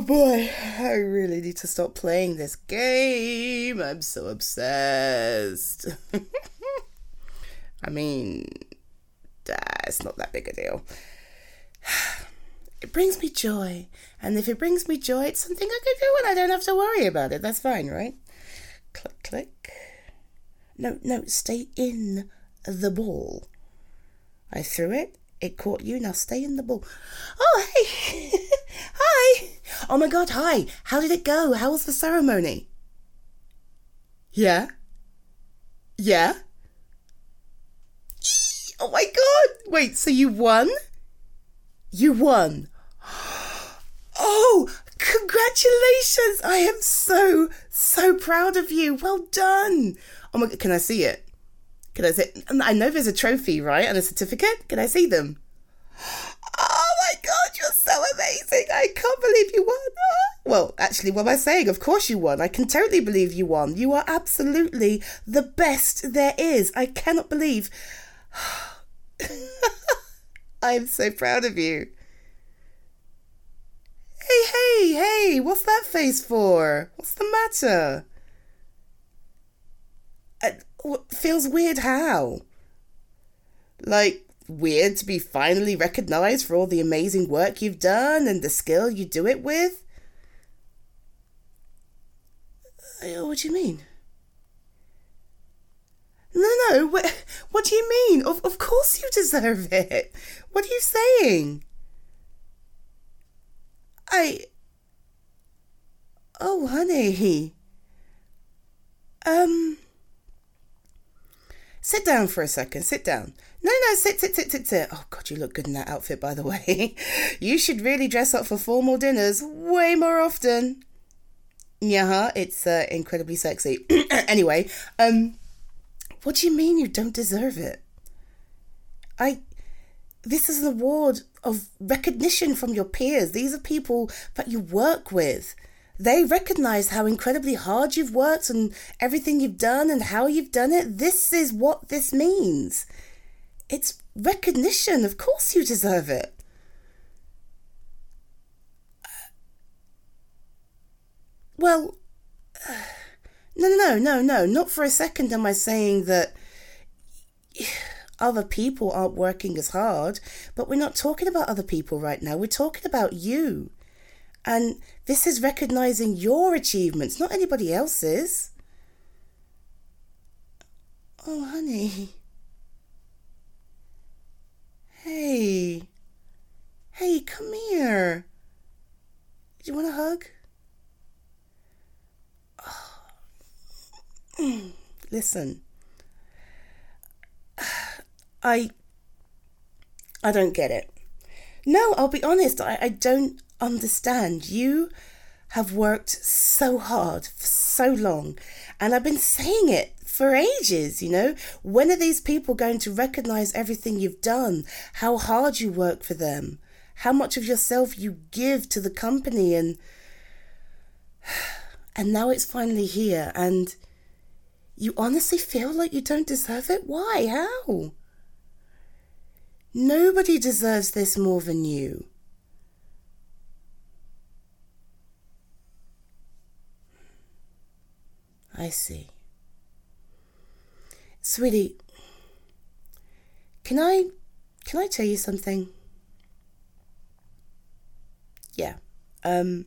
Oh boy, I really need to stop playing this game. I'm so obsessed. I mean, uh, it's not that big a deal. It brings me joy, and if it brings me joy, it's something I can do and I don't have to worry about it. That's fine, right? Click, click. No, no, stay in the ball. I threw it. It caught you. Now stay in the ball. Oh, hey. hi. Oh my God, hi. How did it go? How was the ceremony? Yeah? Yeah? Oh my God. Wait, so you won? You won. Oh, congratulations. I am so, so proud of you. Well done. Oh my, can I see it? Can I see? I know there's a trophy, right? And a certificate. Can I see them? Oh my God, you're so I can't believe you won. Well, actually, what am I saying? Of course you won. I can totally believe you won. You are absolutely the best there is. I cannot believe. I am so proud of you. Hey, hey, hey, what's that face for? What's the matter? It feels weird how? Like, weird to be finally recognized for all the amazing work you've done and the skill you do it with? Uh, what do you mean? No, no, what, what do you mean? Of, of course you deserve it. What are you saying? I. Oh, honey. Um. Sit down for a second. Sit down. No, no, sit, sit, sit, sit, sit. Oh, God, you look good in that outfit, by the way. you should really dress up for formal dinners way more often. Yeah, it's uh, incredibly sexy. anyway, um, what do you mean you don't deserve it? I. This is an award of recognition from your peers. These are people that you work with. They recognize how incredibly hard you've worked and everything you've done and how you've done it. This is what this means. It's recognition. Of course, you deserve it. Well, no, no, no, no, no. Not for a second am I saying that other people aren't working as hard, but we're not talking about other people right now. We're talking about you. And this is recognizing your achievements, not anybody else's. Oh, honey. Hey. Hey, come here. Do you want a hug? Oh. Listen. I I don't get it. No, I'll be honest, I, I don't understand. You have worked so hard for so long, and I've been saying it for ages, you know. When are these people going to recognize everything you've done, how hard you work for them, how much of yourself you give to the company and and now it's finally here and you honestly feel like you don't deserve it? Why? How? Nobody deserves this more than you. I see. Sweetie, can I can I tell you something? Yeah. Um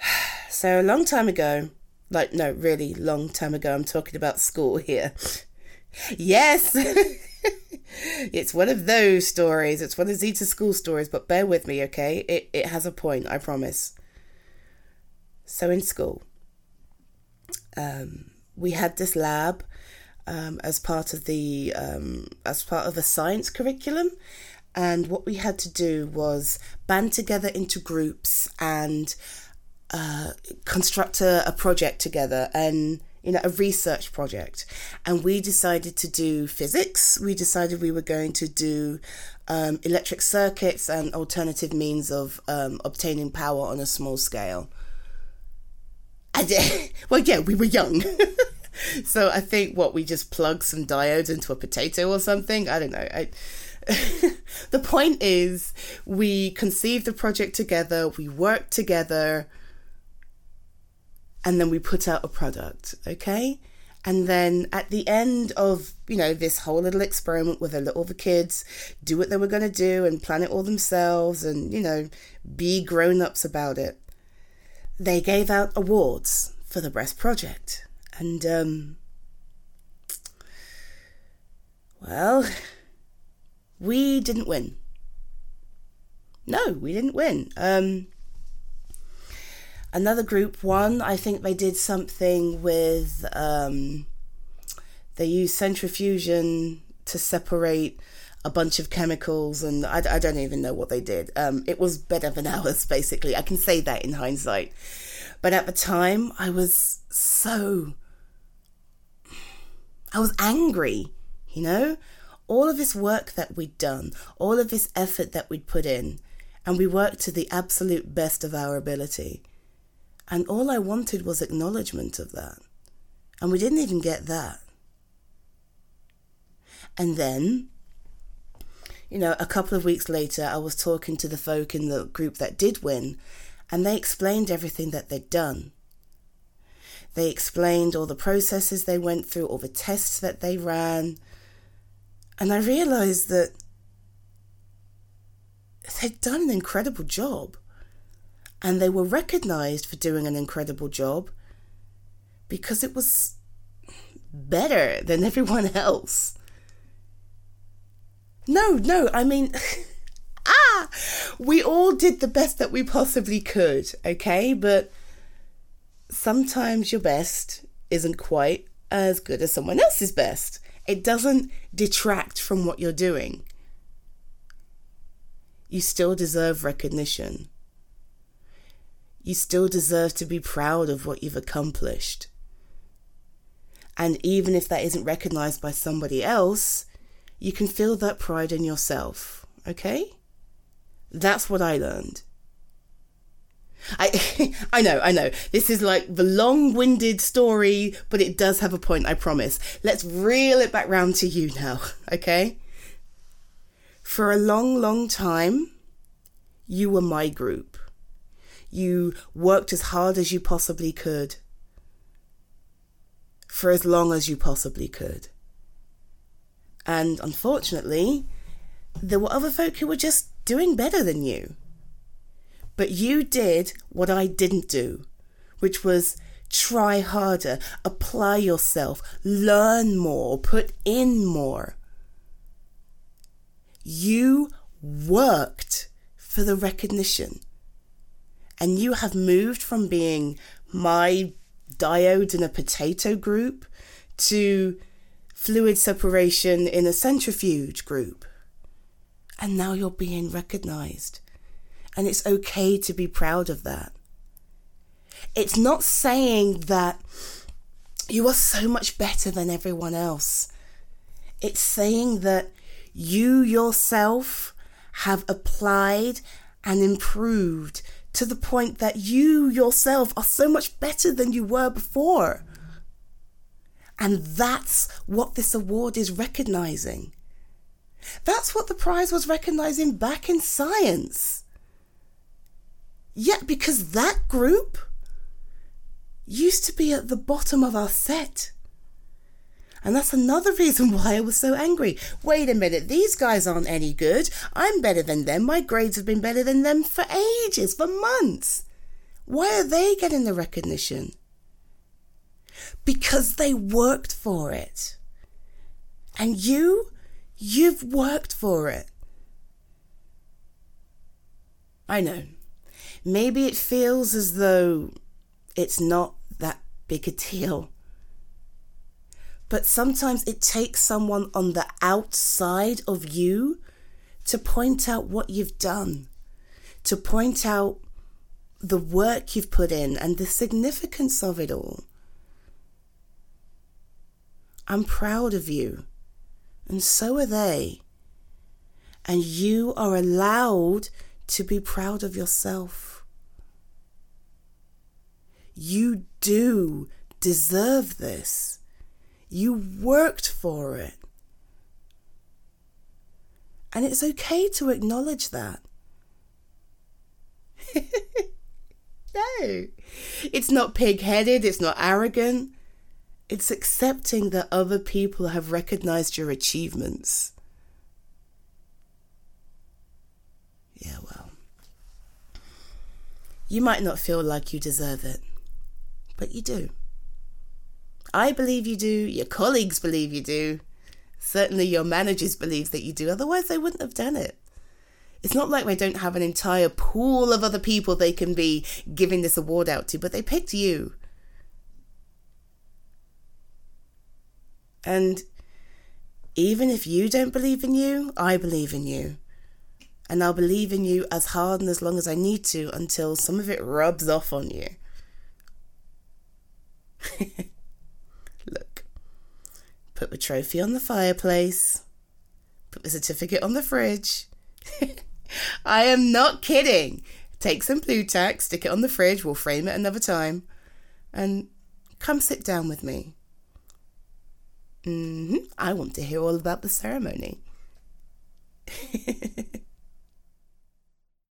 so a long time ago, like no, really long time ago, I'm talking about school here. yes. it's one of those stories. It's one of Xyta's school stories, but bear with me, okay? It it has a point, I promise. So in school, um, we had this lab um, as part of the um, as part of the science curriculum, and what we had to do was band together into groups and uh, construct a, a project together and you know, a research project. And we decided to do physics. We decided we were going to do um, electric circuits and alternative means of um, obtaining power on a small scale. And, well, yeah, we were young. so I think what we just plug some diodes into a potato or something. I don't know. I, the point is, we conceived the project together, we worked together, and then we put out a product, okay? And then at the end of, you know, this whole little experiment with the little the kids do what they were going to do and plan it all themselves and, you know, be grown ups about it, they gave out awards for the breast project. And, um, well, we didn't win. No, we didn't win. Um, another group won. I think they did something with um, they used centrifugation to separate a bunch of chemicals, and I, I don't even know what they did. Um, it was better than ours, basically. I can say that in hindsight, but at the time, I was so I was angry. You know, all of this work that we'd done, all of this effort that we'd put in, and we worked to the absolute best of our ability. And all I wanted was acknowledgement of that. And we didn't even get that. And then, you know, a couple of weeks later, I was talking to the folk in the group that did win, and they explained everything that they'd done. They explained all the processes they went through, all the tests that they ran, and I realized that they'd done an incredible job. And they were recognized for doing an incredible job because it was better than everyone else. No, no, I mean, ah, we all did the best that we possibly could, okay? But sometimes your best isn't quite as good as someone else's best. It doesn't detract from what you're doing. You still deserve recognition. You still deserve to be proud of what you've accomplished. And even if that isn't recognized by somebody else, you can feel that pride in yourself, okay? That's what I learned. I I know, I know. This is like the long-winded story, but it does have a point, I promise. Let's reel it back round to you now, okay? For a long, long time, you were my group. You worked as hard as you possibly could. For as long as you possibly could. And unfortunately, there were other folk who were just doing better than you. But you did what I didn't do, which was try harder, apply yourself, learn more, put in more. You worked for the recognition. And you have moved from being my diode in a potato group to fluid separation in a centrifuge group. And now you're being recognized. And it's okay to be proud of that. It's not saying that you are so much better than everyone else. It's saying that you yourself have applied and improved to the point that you yourself are so much better than you were before. And that's what this award is recognizing. That's what the prize was recognizing back in science. Yet, because that group used to be at the bottom of our set. And that's another reason why I was so angry. Wait a minute, these guys aren't any good. I'm better than them. My grades have been better than them for ages, for months. Why are they getting the recognition? Because they worked for it. And you, you've worked for it. I know. Maybe it feels as though it's not that big a deal. But sometimes it takes someone on the outside of you to point out what you've done, to point out the work you've put in and the significance of it all. I'm proud of you, and so are they. And you are allowed to be proud of yourself. You do deserve this. You worked for it. And it's okay to acknowledge that. no, it's not pig headed, it's not arrogant. It's accepting that other people have recognized your achievements. Yeah, well, you might not feel like you deserve it, but you do. I believe you do, your colleagues believe you do, certainly your managers believe that you do, otherwise, they wouldn't have done it. It's not like they don't have an entire pool of other people they can be giving this award out to, but they picked you. And even if you don't believe in you, I believe in you. And I'll believe in you as hard and as long as I need to until some of it rubs off on you. Look, put the trophy on the fireplace, put the certificate on the fridge. I am not kidding. Take some Blu Tack, stick it on the fridge, we'll frame it another time, and come sit down with me. Mm-hmm. I want to hear all about the ceremony.